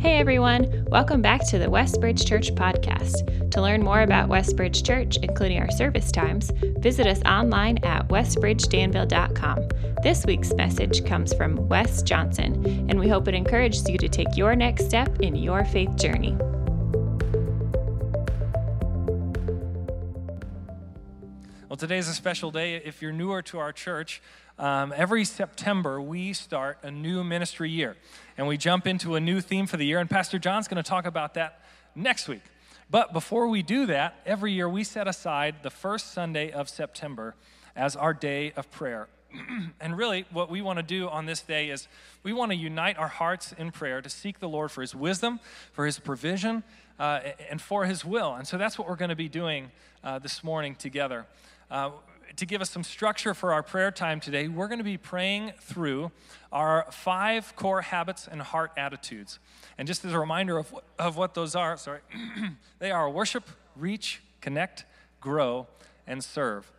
Hey everyone, welcome back to the Westbridge Church podcast. To learn more about Westbridge Church, including our service times, visit us online at westbridgedanville.com. This week's message comes from Wes Johnson, and we hope it encourages you to take your next step in your faith journey. Today is a special day. If you're newer to our church, um, every September we start a new ministry year and we jump into a new theme for the year. And Pastor John's going to talk about that next week. But before we do that, every year we set aside the first Sunday of September as our day of prayer. and really, what we want to do on this day is we want to unite our hearts in prayer to seek the Lord for His wisdom, for His provision, uh, and for His will. And so that's what we're going to be doing uh, this morning together. Uh, to give us some structure for our prayer time today, we're going to be praying through our five core habits and heart attitudes. And just as a reminder of what, of what those are, sorry, they are worship, reach, connect, grow, and serve.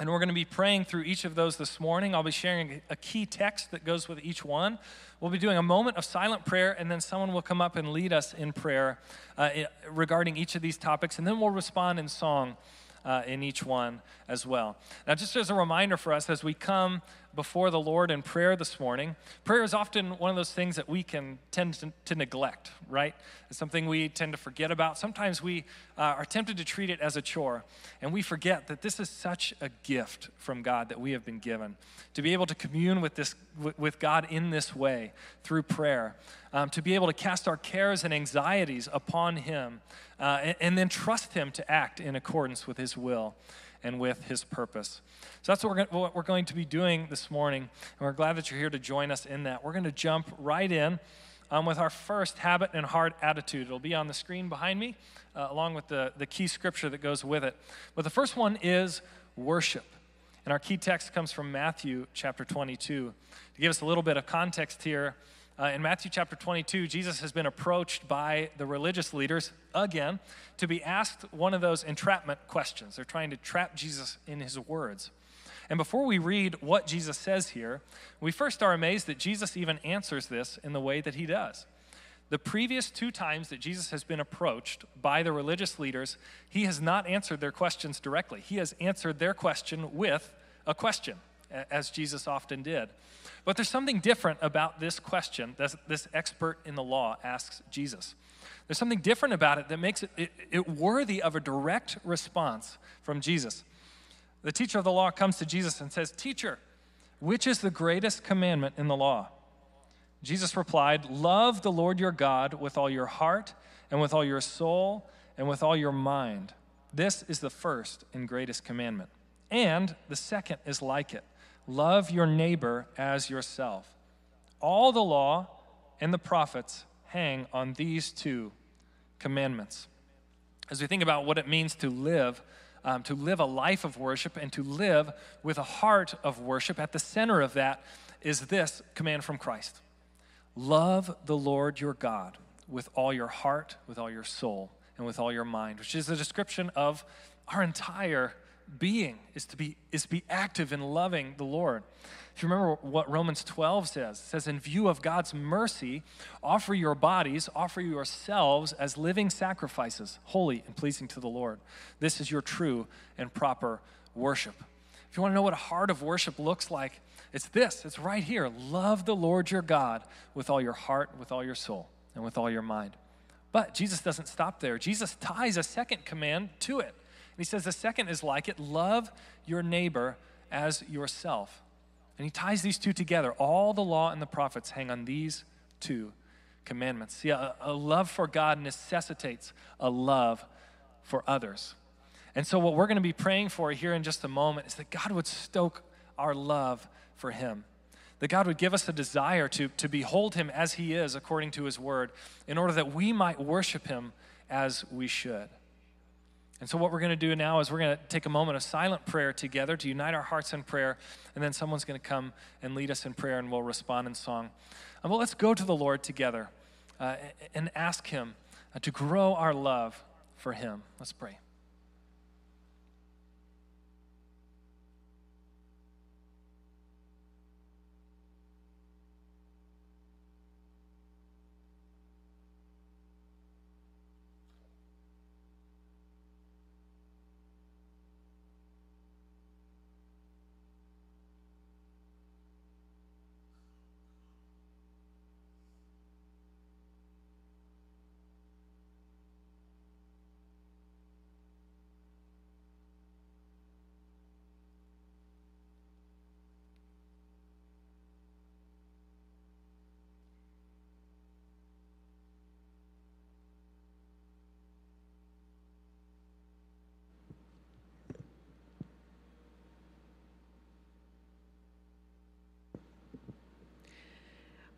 And we're going to be praying through each of those this morning. I'll be sharing a key text that goes with each one. We'll be doing a moment of silent prayer, and then someone will come up and lead us in prayer uh, regarding each of these topics, and then we'll respond in song uh, in each one as well. Now, just as a reminder for us as we come before the Lord in prayer this morning, prayer is often one of those things that we can tend to, to neglect, right? It's something we tend to forget about. Sometimes we uh, are tempted to treat it as a chore, and we forget that this is such a gift from God that we have been given to be able to commune with this with God in this way through prayer, um, to be able to cast our cares and anxieties upon Him, uh, and, and then trust Him to act in accordance with His will and with his purpose. So that's what we're, going, what we're going to be doing this morning, and we're glad that you're here to join us in that. We're going to jump right in um, with our first habit and heart attitude. It'll be on the screen behind me, uh, along with the, the key scripture that goes with it. But the first one is worship. And our key text comes from Matthew chapter 22. To give us a little bit of context here, uh, in Matthew chapter 22, Jesus has been approached by the religious leaders again to be asked one of those entrapment questions. They're trying to trap Jesus in his words. And before we read what Jesus says here, we first are amazed that Jesus even answers this in the way that he does. The previous two times that Jesus has been approached by the religious leaders, he has not answered their questions directly. He has answered their question with a question, as Jesus often did. But there's something different about this question that this expert in the law asks Jesus. There's something different about it that makes it, it, it, worthy of a direct response from Jesus. The teacher of the law comes to Jesus and says, Teacher, which is the greatest commandment in the law? Jesus replied, Love the Lord your God with all your heart, and with all your soul, and with all your mind. This is the first and greatest commandment. And the second is like it Love your neighbor as yourself. All the law and the prophets hang on these two commandments. As we think about what it means to live, um, to live a life of worship and to live with a heart of worship, at the center of that is this command from Christ Love the Lord your God with all your heart, with all your soul, and with all your mind, which is a description of our entire being is to be is to be active in loving the Lord. If you remember what Romans 12 says, it says, in view of God's mercy, offer your bodies, offer yourselves as living sacrifices, holy and pleasing to the Lord. This is your true and proper worship. If you want to know what a heart of worship looks like, it's this. It's right here. Love the Lord your God with all your heart, with all your soul, and with all your mind. But Jesus doesn't stop there. Jesus ties a second command to it he says the second is like it love your neighbor as yourself. And he ties these two together. All the law and the prophets hang on these two commandments. See, a, a love for God necessitates a love for others. And so, what we're going to be praying for here in just a moment is that God would stoke our love for Him. That God would give us a desire to, to behold Him as He is according to His word, in order that we might worship Him as we should. And so, what we're going to do now is we're going to take a moment of silent prayer together to unite our hearts in prayer, and then someone's going to come and lead us in prayer, and we'll respond in song. Uh, but let's go to the Lord together uh, and ask Him uh, to grow our love for Him. Let's pray.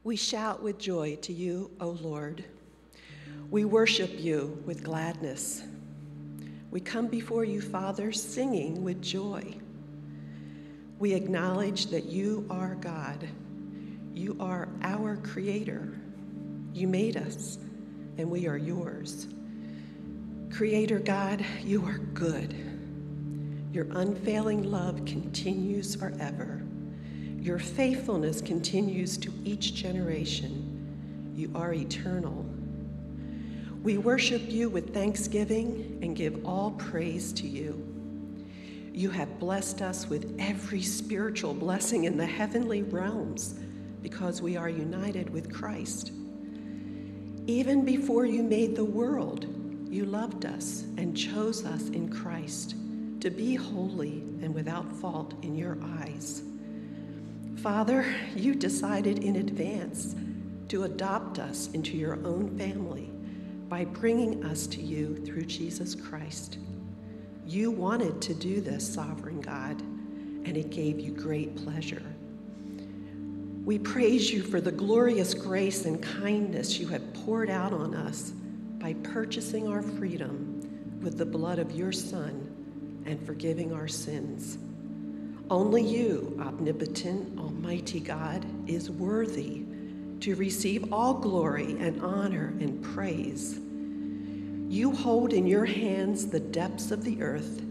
We shout with joy to you, O Lord. We worship you with gladness. We come before you, Father, singing with joy. We acknowledge that you are God. You are our Creator. You made us, and we are yours. Creator God, you are good. Your unfailing love continues forever. Your faithfulness continues to each generation. You are eternal. We worship you with thanksgiving and give all praise to you. You have blessed us with every spiritual blessing in the heavenly realms because we are united with Christ. Even before you made the world, you loved us and chose us in Christ to be holy and without fault in your eyes. Father, you decided in advance to adopt us into your own family by bringing us to you through Jesus Christ. You wanted to do this, sovereign God, and it gave you great pleasure. We praise you for the glorious grace and kindness you have poured out on us by purchasing our freedom with the blood of your Son and forgiving our sins. Only you, omnipotent, almighty God, is worthy to receive all glory and honor and praise. You hold in your hands the depths of the earth,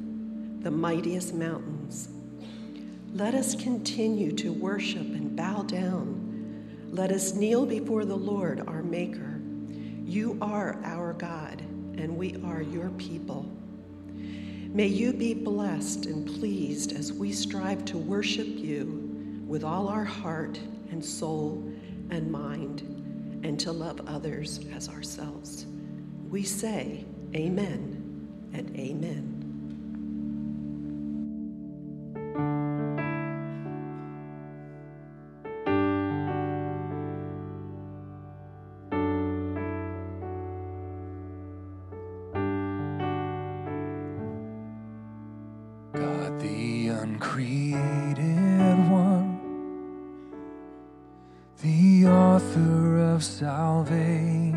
the mightiest mountains. Let us continue to worship and bow down. Let us kneel before the Lord, our Maker. You are our God, and we are your people. May you be blessed and pleased as we strive to worship you with all our heart and soul and mind, and to love others as ourselves. We say, Amen and Amen.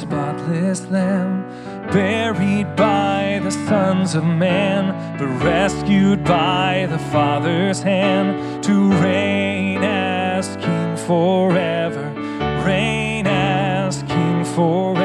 spotless lamb, buried by the sons of man, but rescued by the Father's hand to reign as King forever, reign as King forever,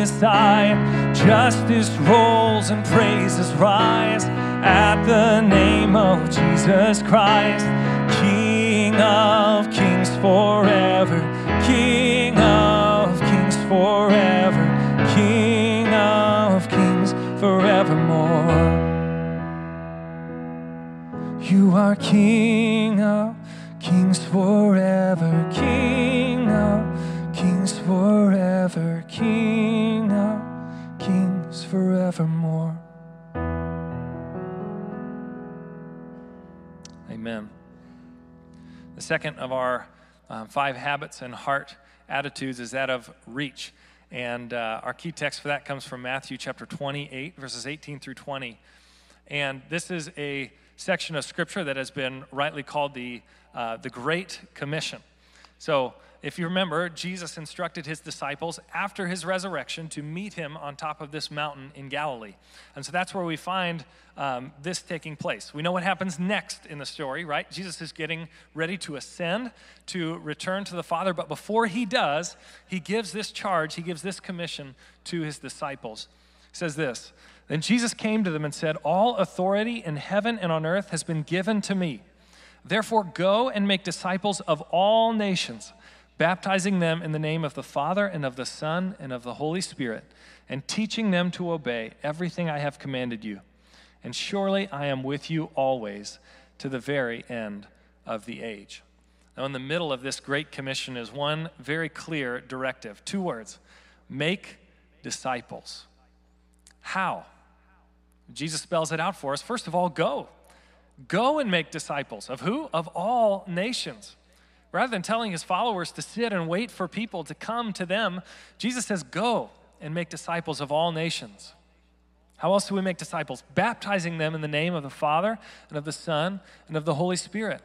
Justice rolls and praises rise at the name of Jesus Christ, King of kings forever, King of kings forever, King of kings forevermore. You are King of kings forever, King of kings forever, King forevermore. Amen. The second of our um, five habits and heart attitudes is that of reach. And uh, our key text for that comes from Matthew chapter 28, verses 18 through 20. And this is a section of scripture that has been rightly called the, uh, the Great Commission. So, if you remember, Jesus instructed his disciples after his resurrection to meet him on top of this mountain in Galilee. And so that's where we find um, this taking place. We know what happens next in the story, right? Jesus is getting ready to ascend, to return to the Father. But before he does, he gives this charge, he gives this commission to his disciples. He says this Then Jesus came to them and said, All authority in heaven and on earth has been given to me. Therefore, go and make disciples of all nations baptizing them in the name of the Father and of the Son and of the Holy Spirit, and teaching them to obey everything I have commanded you. And surely I am with you always to the very end of the age. Now, in the middle of this great commission is one very clear directive two words make disciples. How? Jesus spells it out for us. First of all, go. Go and make disciples of who? Of all nations. Rather than telling his followers to sit and wait for people to come to them, Jesus says, Go and make disciples of all nations. How else do we make disciples? Baptizing them in the name of the Father and of the Son and of the Holy Spirit.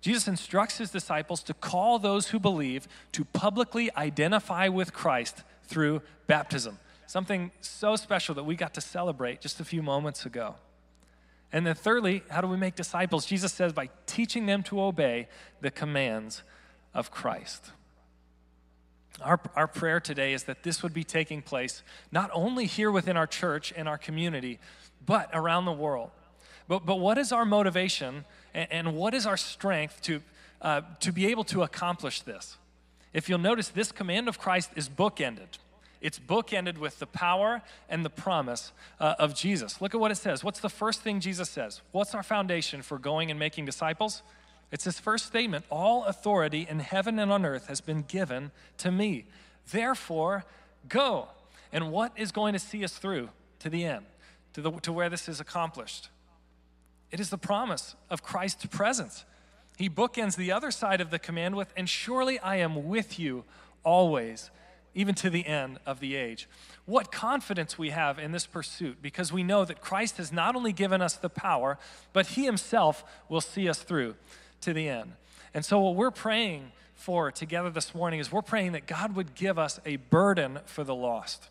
Jesus instructs his disciples to call those who believe to publicly identify with Christ through baptism. Something so special that we got to celebrate just a few moments ago. And then, thirdly, how do we make disciples? Jesus says by teaching them to obey the commands of Christ. Our, our prayer today is that this would be taking place not only here within our church and our community, but around the world. But, but what is our motivation and, and what is our strength to, uh, to be able to accomplish this? If you'll notice, this command of Christ is bookended. It's bookended with the power and the promise uh, of Jesus. Look at what it says. What's the first thing Jesus says? What's our foundation for going and making disciples? It's his first statement All authority in heaven and on earth has been given to me. Therefore, go. And what is going to see us through to the end, to, the, to where this is accomplished? It is the promise of Christ's presence. He bookends the other side of the command with, And surely I am with you always even to the end of the age. What confidence we have in this pursuit because we know that Christ has not only given us the power, but He Himself will see us through to the end. And so, what we're praying for together this morning is we're praying that God would give us a burden for the lost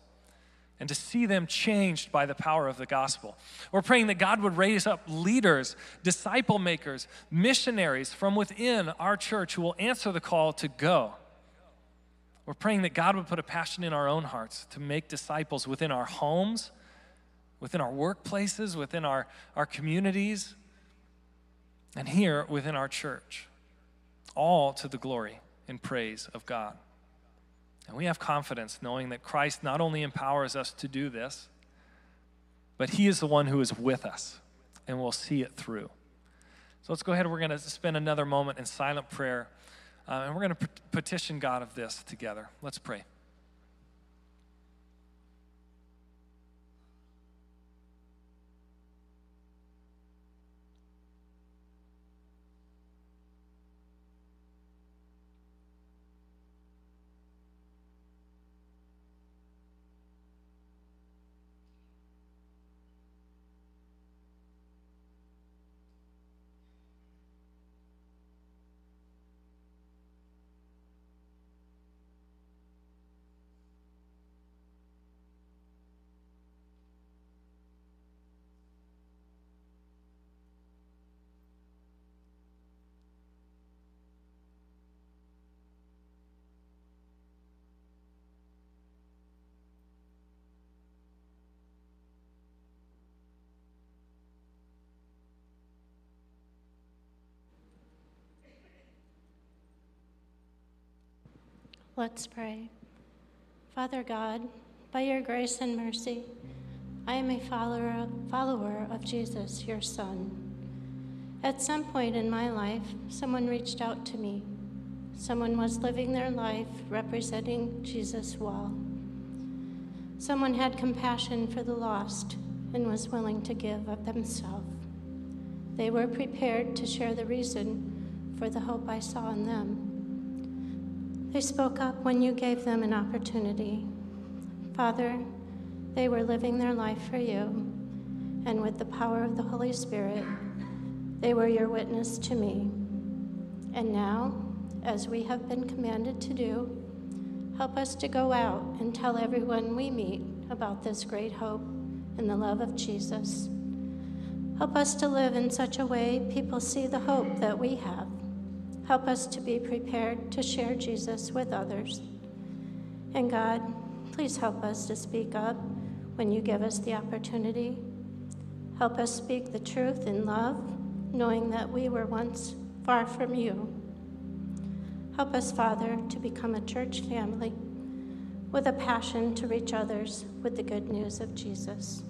and to see them changed by the power of the gospel. We're praying that God would raise up leaders, disciple makers, missionaries from within our church who will answer the call to go we're praying that God would put a passion in our own hearts to make disciples within our homes, within our workplaces, within our, our communities, and here within our church. All to the glory and praise of God. And we have confidence knowing that Christ not only empowers us to do this, but He is the one who is with us and will see it through. So let's go ahead. We're going to spend another moment in silent prayer. Uh, and we're going to petition God of this together. Let's pray. Let's pray. Father God, by your grace and mercy, I am a follower, follower of Jesus, your Son. At some point in my life, someone reached out to me. Someone was living their life representing Jesus well. Someone had compassion for the lost and was willing to give of themselves. They were prepared to share the reason for the hope I saw in them. They spoke up when you gave them an opportunity. Father, they were living their life for you, and with the power of the Holy Spirit, they were your witness to me. And now, as we have been commanded to do, help us to go out and tell everyone we meet about this great hope and the love of Jesus. Help us to live in such a way people see the hope that we have. Help us to be prepared to share Jesus with others. And God, please help us to speak up when you give us the opportunity. Help us speak the truth in love, knowing that we were once far from you. Help us, Father, to become a church family with a passion to reach others with the good news of Jesus.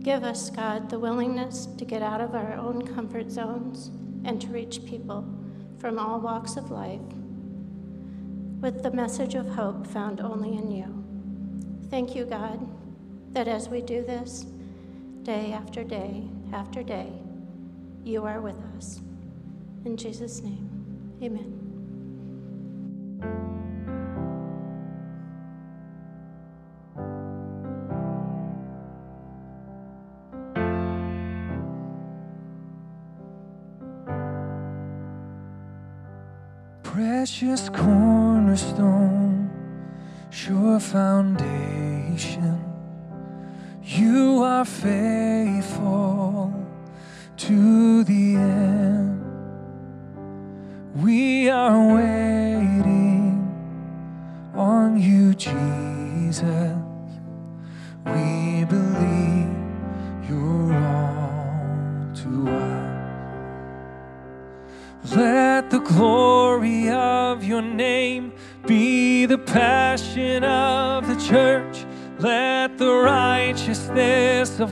Give us, God, the willingness to get out of our own comfort zones and to reach people from all walks of life with the message of hope found only in you. Thank you, God, that as we do this, day after day after day, you are with us. In Jesus' name, amen. Precious cornerstone, sure foundation. You are faithful to the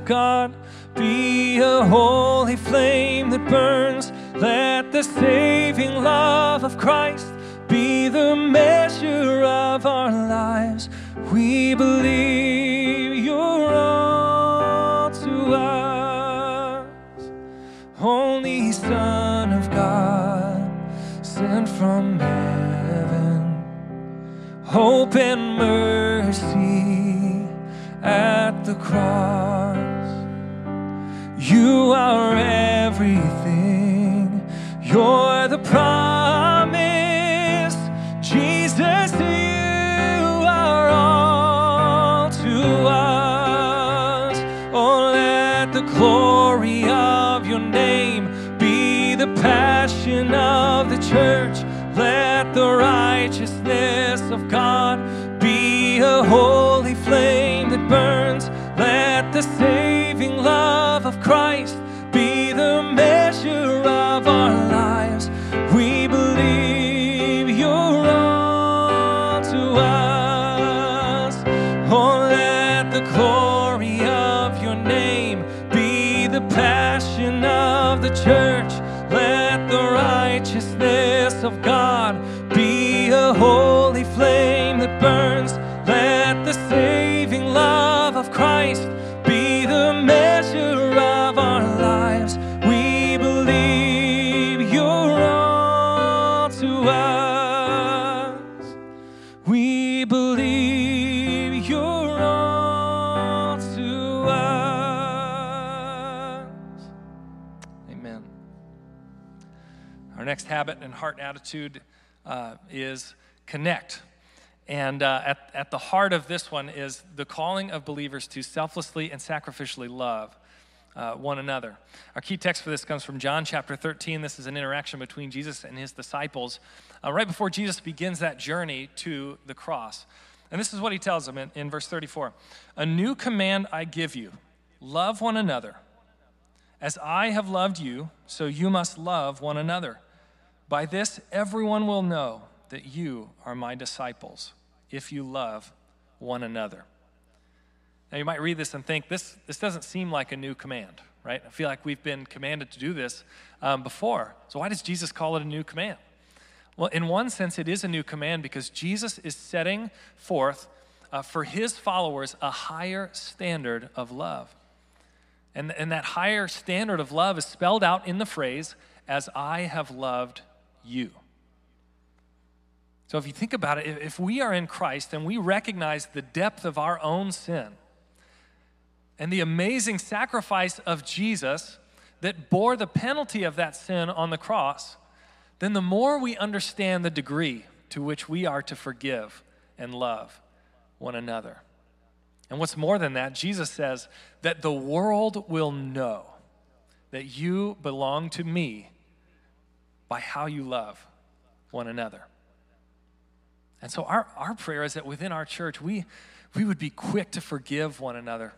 God be a holy flame that burns. Let the saving love of Christ be the measure of our lives. We believe you're all to us. Only Son of God, sent from heaven, hope and mercy at the cross. You are everything, you're the promise. Jesus, you are all to us. Oh, let the glory of your name be the passion of the church. Let the righteousness of God be a holy flame that burns. Let the saving habit and heart attitude uh, is connect. And uh, at, at the heart of this one is the calling of believers to selflessly and sacrificially love uh, one another. Our key text for this comes from John chapter 13. This is an interaction between Jesus and his disciples uh, right before Jesus begins that journey to the cross. And this is what he tells them in, in verse 34 A new command I give you love one another. As I have loved you, so you must love one another. By this, everyone will know that you are my disciples if you love one another. Now, you might read this and think this, this doesn't seem like a new command, right? I feel like we've been commanded to do this um, before. So, why does Jesus call it a new command? Well, in one sense, it is a new command because Jesus is setting forth uh, for his followers a higher standard of love. And, and that higher standard of love is spelled out in the phrase, as I have loved you. So if you think about it, if we are in Christ and we recognize the depth of our own sin and the amazing sacrifice of Jesus that bore the penalty of that sin on the cross, then the more we understand the degree to which we are to forgive and love one another. And what's more than that, Jesus says that the world will know that you belong to me by how you love one another. And so our, our prayer is that within our church, we, we would be quick to forgive one another.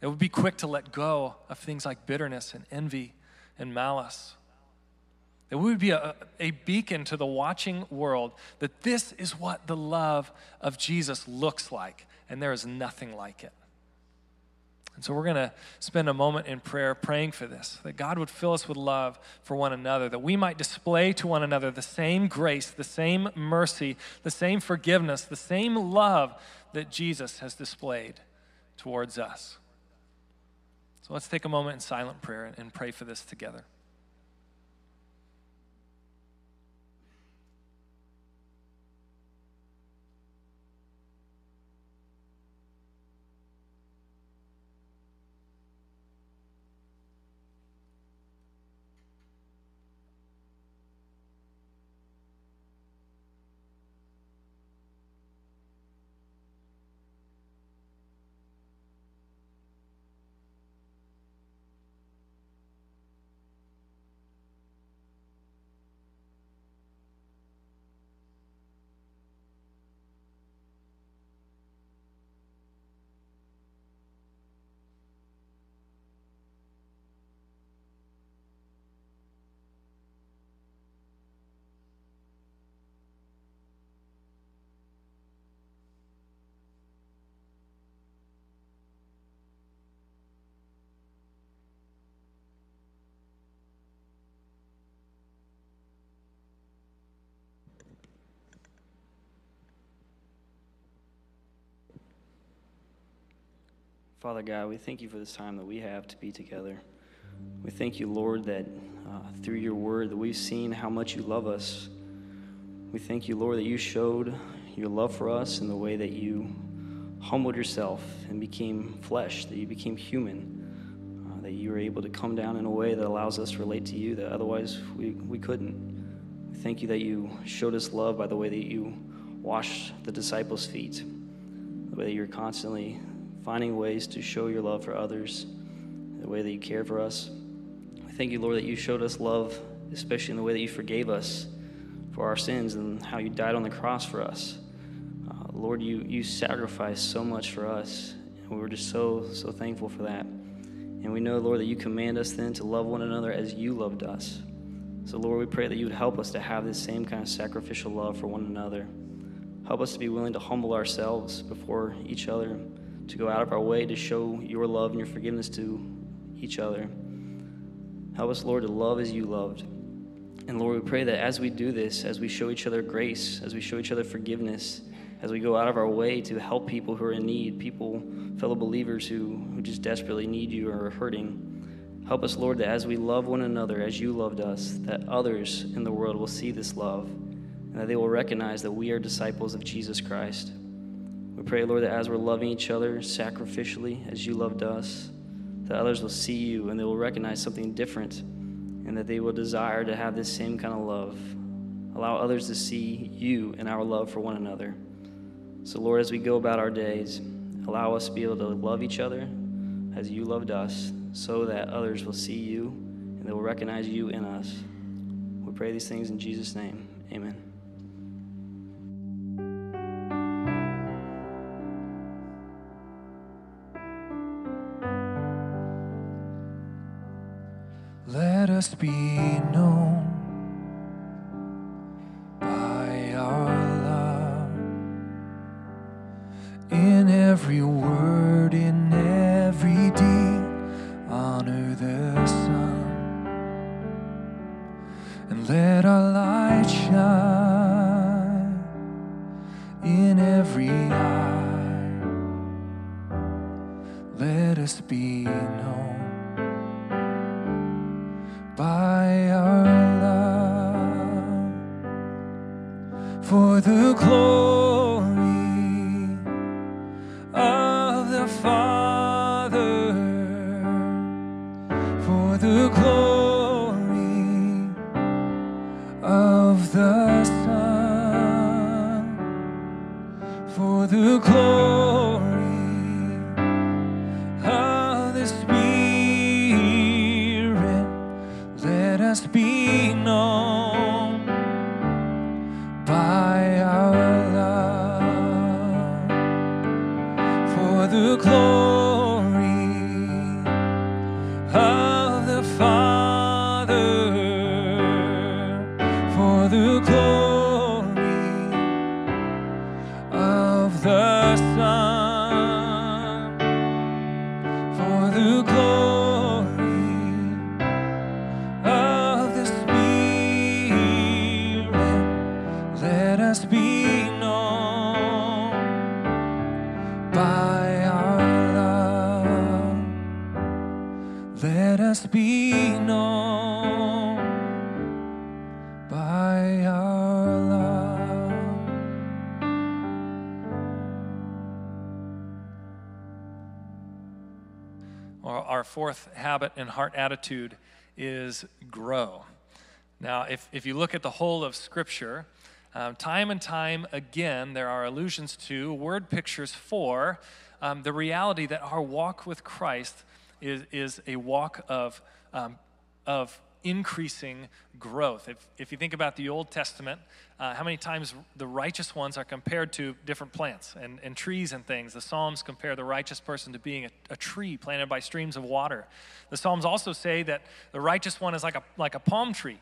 It would be quick to let go of things like bitterness and envy and malice. That we would be a, a beacon to the watching world that this is what the love of Jesus looks like, and there is nothing like it. And so we're going to spend a moment in prayer praying for this, that God would fill us with love for one another, that we might display to one another the same grace, the same mercy, the same forgiveness, the same love that Jesus has displayed towards us. So let's take a moment in silent prayer and pray for this together. Father God, we thank you for this time that we have to be together. We thank you, Lord, that uh, through your word that we've seen how much you love us. We thank you, Lord, that you showed your love for us in the way that you humbled yourself and became flesh, that you became human, uh, that you were able to come down in a way that allows us to relate to you that otherwise we, we couldn't. We thank you that you showed us love by the way that you washed the disciples' feet, the way that you're constantly finding ways to show your love for others, the way that you care for us. We thank you, Lord, that you showed us love, especially in the way that you forgave us for our sins and how you died on the cross for us. Uh, Lord, you, you sacrificed so much for us, and we were just so, so thankful for that. And we know, Lord, that you command us then to love one another as you loved us. So, Lord, we pray that you would help us to have this same kind of sacrificial love for one another. Help us to be willing to humble ourselves before each other to go out of our way to show your love and your forgiveness to each other. Help us, Lord, to love as you loved. And Lord, we pray that as we do this, as we show each other grace, as we show each other forgiveness, as we go out of our way to help people who are in need, people, fellow believers who, who just desperately need you or are hurting, help us, Lord, that as we love one another as you loved us, that others in the world will see this love and that they will recognize that we are disciples of Jesus Christ. Pray, Lord, that as we're loving each other sacrificially as you loved us, that others will see you and they will recognize something different and that they will desire to have this same kind of love. Allow others to see you and our love for one another. So, Lord, as we go about our days, allow us to be able to love each other as you loved us so that others will see you and they will recognize you in us. We pray these things in Jesus' name. Amen. Us be known glory Our, our fourth habit and heart attitude is grow. Now, if, if you look at the whole of Scripture, um, time and time again, there are allusions to, word pictures for, um, the reality that our walk with Christ is, is a walk of, um, of increasing growth. If, if you think about the Old Testament, uh, how many times the righteous ones are compared to different plants and, and trees and things. The Psalms compare the righteous person to being a, a tree planted by streams of water. The Psalms also say that the righteous one is like a, like a palm tree,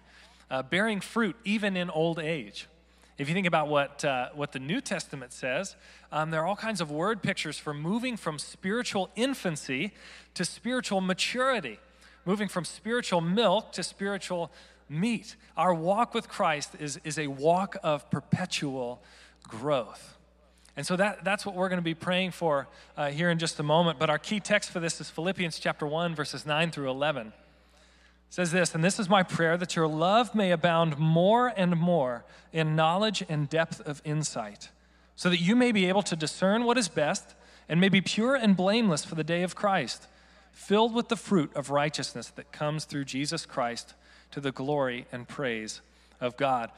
uh, bearing fruit even in old age. If you think about what, uh, what the New Testament says, um, there are all kinds of word pictures for moving from spiritual infancy to spiritual maturity, moving from spiritual milk to spiritual meat. Our walk with Christ is, is a walk of perpetual growth. And so that, that's what we're going to be praying for uh, here in just a moment. But our key text for this is Philippians chapter 1, verses 9 through 11 says this, and this is my prayer that your love may abound more and more in knowledge and depth of insight, so that you may be able to discern what is best and may be pure and blameless for the day of Christ, filled with the fruit of righteousness that comes through Jesus Christ to the glory and praise of God.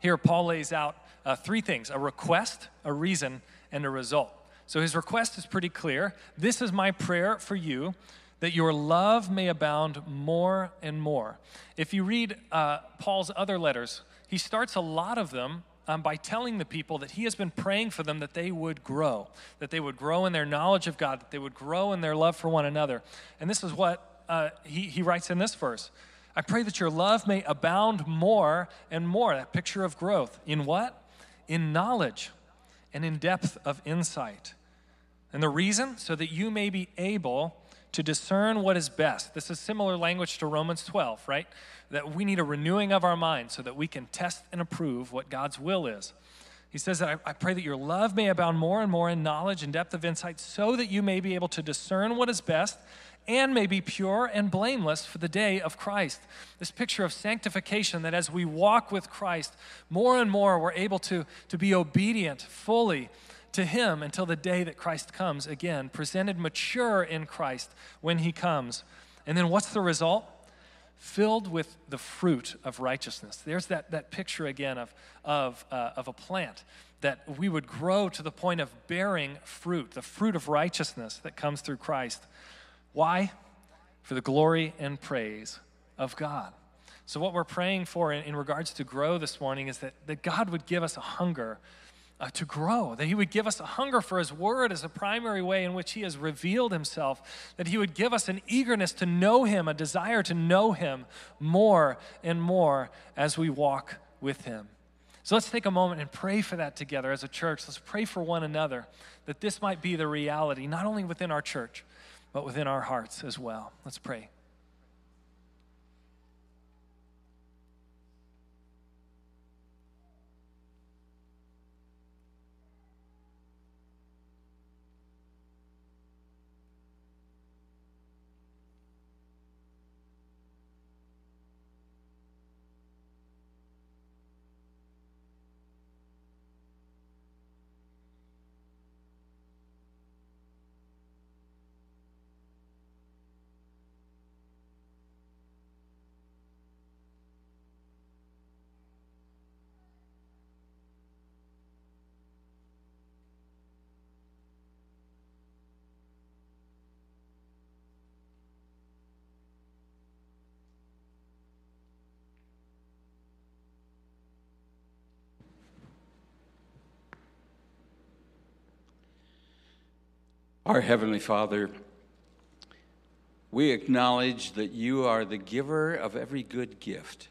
Here, Paul lays out uh, three things a request, a reason, and a result. So his request is pretty clear. This is my prayer for you that your love may abound more and more. If you read uh, Paul's other letters, he starts a lot of them um, by telling the people that he has been praying for them that they would grow, that they would grow in their knowledge of God, that they would grow in their love for one another. And this is what uh, he, he writes in this verse I pray that your love may abound more and more. That picture of growth. In what? In knowledge and in depth of insight. And the reason? So that you may be able to discern what is best. This is similar language to Romans 12, right? That we need a renewing of our mind so that we can test and approve what God's will is. He says that I, I, pray that your love may abound more and more in knowledge and depth of insight so that you may be able to discern what is best and may be pure and blameless for the day of Christ. This picture of sanctification that as we walk with Christ, more and more we're able to, to be obedient fully to Him until the day that Christ comes again, presented mature in Christ when He comes. And then what's the result? Filled with the fruit of righteousness. There's that, that picture again of, of, uh, of a plant that we would grow to the point of bearing fruit, the fruit of righteousness that comes through Christ. Why? For the glory and praise of God. So, what we're praying for in, in regards to grow this morning is that, that God would give us a hunger uh, to grow, that He would give us a hunger for His Word as a primary way in which He has revealed Himself, that He would give us an eagerness to know Him, a desire to know Him more and more as we walk with Him. So let's take a moment and pray for that together as a church. Let's pray for one another that this might be the reality, not only within our church, but within our hearts as well. Let's pray. Our Heavenly Father, we acknowledge that you are the giver of every good gift.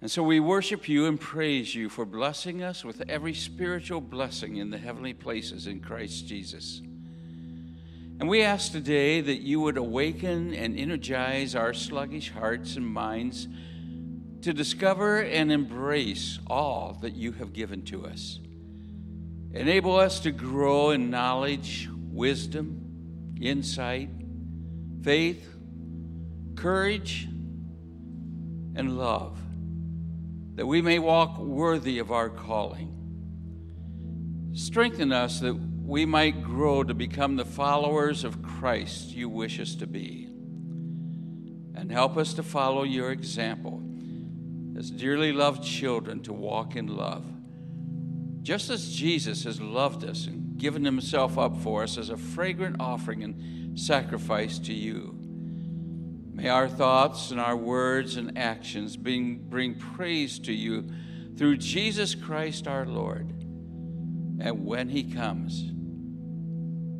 And so we worship you and praise you for blessing us with every spiritual blessing in the heavenly places in Christ Jesus. And we ask today that you would awaken and energize our sluggish hearts and minds to discover and embrace all that you have given to us. Enable us to grow in knowledge, wisdom, insight, faith, courage, and love, that we may walk worthy of our calling. Strengthen us that we might grow to become the followers of Christ you wish us to be. And help us to follow your example as dearly loved children to walk in love. Just as Jesus has loved us and given himself up for us as a fragrant offering and sacrifice to you. May our thoughts and our words and actions bring, bring praise to you through Jesus Christ our Lord. And when he comes,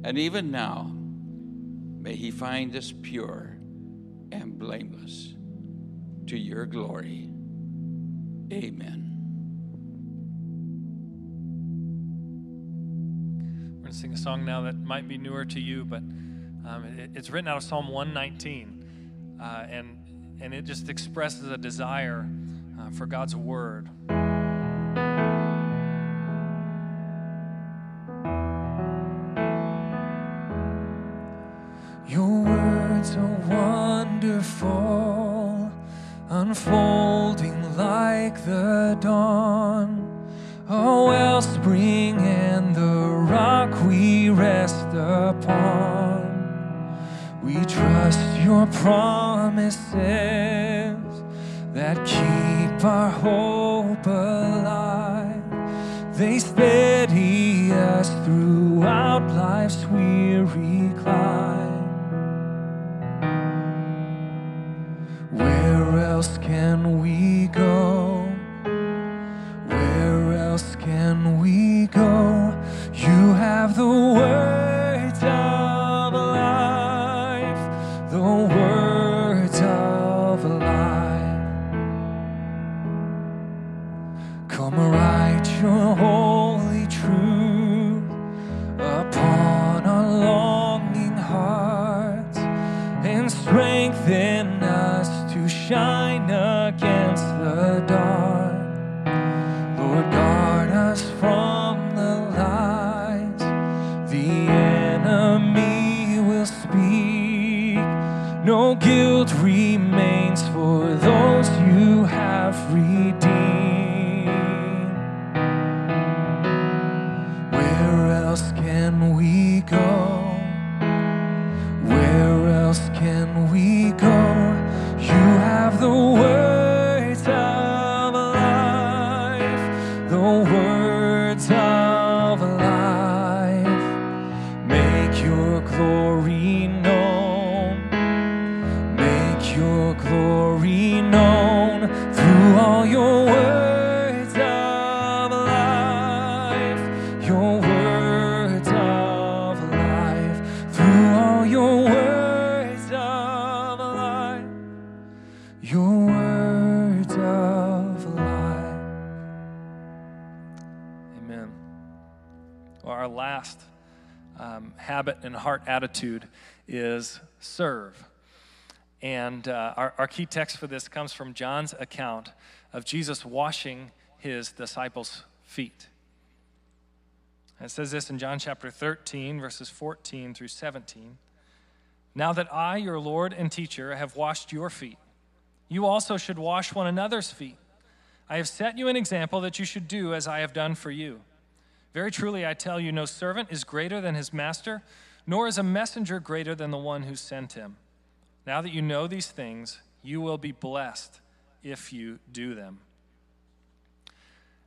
and even now, may He find us pure and blameless to your glory. Amen. Going to sing a song now that might be newer to you, but um, it, it's written out of Psalm 119. Uh, and, and it just expresses a desire uh, for God's word. Promises of life. Come write your holy last um, habit and heart attitude is serve. And uh, our, our key text for this comes from John's account of Jesus washing his disciples' feet. It says this in John chapter 13, verses 14 through 17. Now that I, your Lord and teacher, have washed your feet, you also should wash one another's feet. I have set you an example that you should do as I have done for you. Very truly, I tell you, no servant is greater than his master, nor is a messenger greater than the one who sent him. Now that you know these things, you will be blessed if you do them.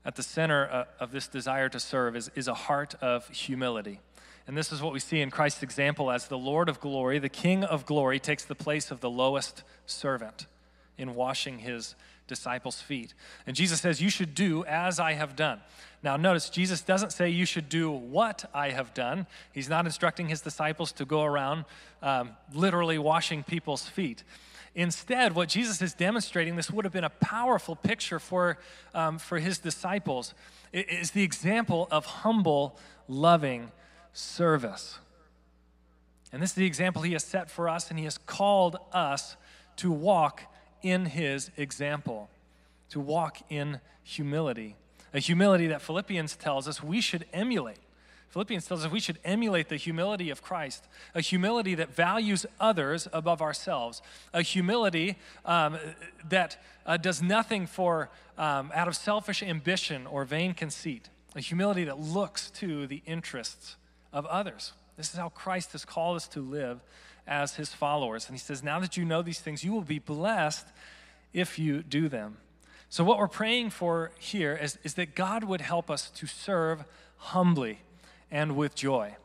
At the center uh, of this desire to serve is, is a heart of humility. And this is what we see in Christ's example as the Lord of glory, the King of glory, takes the place of the lowest servant. in washing his disciples' feet. And Jesus says, You should do as I have done. Now, notice, Jesus doesn't say you should do what I have done. He's not instructing his disciples to go around um, literally washing people's feet. Instead, what Jesus is demonstrating, this would have been a powerful picture for, um, for his disciples, is the example of humble, loving service. And this is the example he has set for us, and he has called us to walk in his example, to walk in humility. A humility that Philippians tells us we should emulate. Philippians tells us we should emulate the humility of Christ, a humility that values others above ourselves, a humility um, that uh, does nothing for um, out of selfish ambition or vain conceit, a humility that looks to the interests of others. This is how Christ has called us to live as his followers. And he says, Now that you know these things, you will be blessed if you do them. So, what we're praying for here is, is that God would help us to serve humbly and with joy.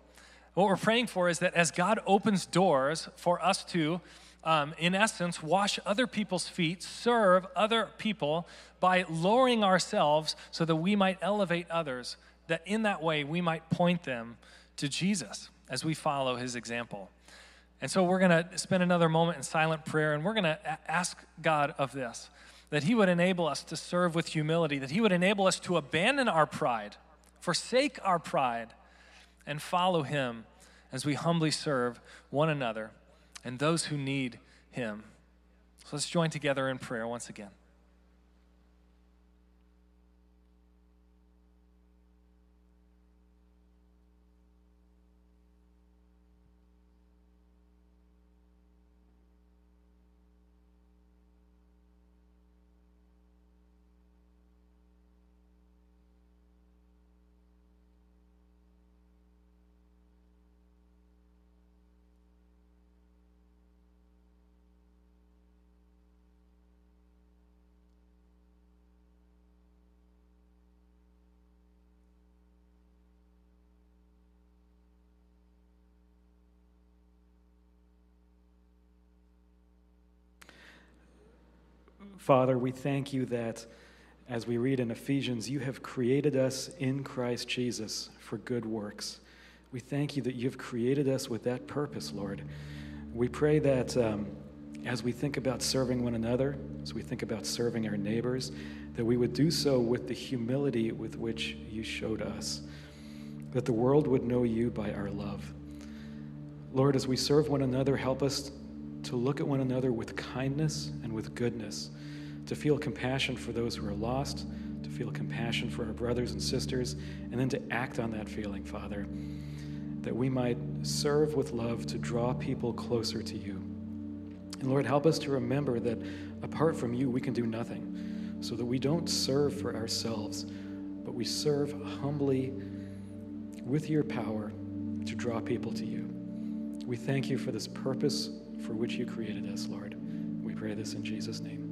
What we're praying for is that as God opens doors for us to, um, in essence, wash other people's feet, serve other people by lowering ourselves so that we might elevate others, that in that way we might point them to Jesus as we follow his example. And so we're going to spend another moment in silent prayer and we're going to ask God of this that he would enable us to serve with humility, that he would enable us to abandon our pride, forsake our pride, and follow him as we humbly serve one another and those who need him. So let's join together in prayer once again. Father, we thank you that, as we read in Ephesians, you have created us in Christ Jesus for good works. We thank you that you've created us with that purpose, Lord. We pray that um, as we think about serving one another, as we think about serving our neighbors, that we would do so with the humility with which you showed us, that the world would know you by our love. Lord, as we serve one another, help us to look at one another with kindness and with goodness to feel compassion for those who are lost, to feel compassion for our brothers and sisters, and then to act on that feeling, Father, that we might serve with love to draw people closer to you. And Lord, help us to remember that apart from you, we can do nothing, so that we don't serve for ourselves, but we serve humbly with your power to draw people to you. We thank you for this purpose for which you created us, Lord. We pray this in Jesus' name.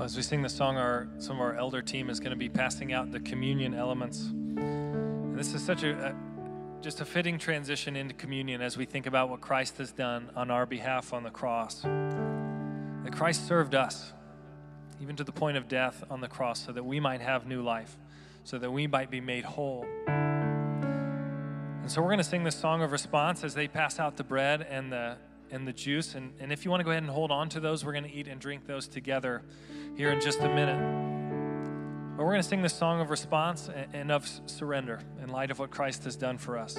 Well, as we sing the song, our some of our elder team is going to be passing out the communion elements. And this is such a, a just a fitting transition into communion as we think about what Christ has done on our behalf on the cross. That Christ served us, even to the point of death on the cross, so that we might have new life, so that we might be made whole. And so we're going to sing this song of response as they pass out the bread and the and the juice. And, and if you want to go ahead and hold on to those, we're going to eat and drink those together here in just a minute. But we're going to sing this song of response and of surrender in light of what Christ has done for us.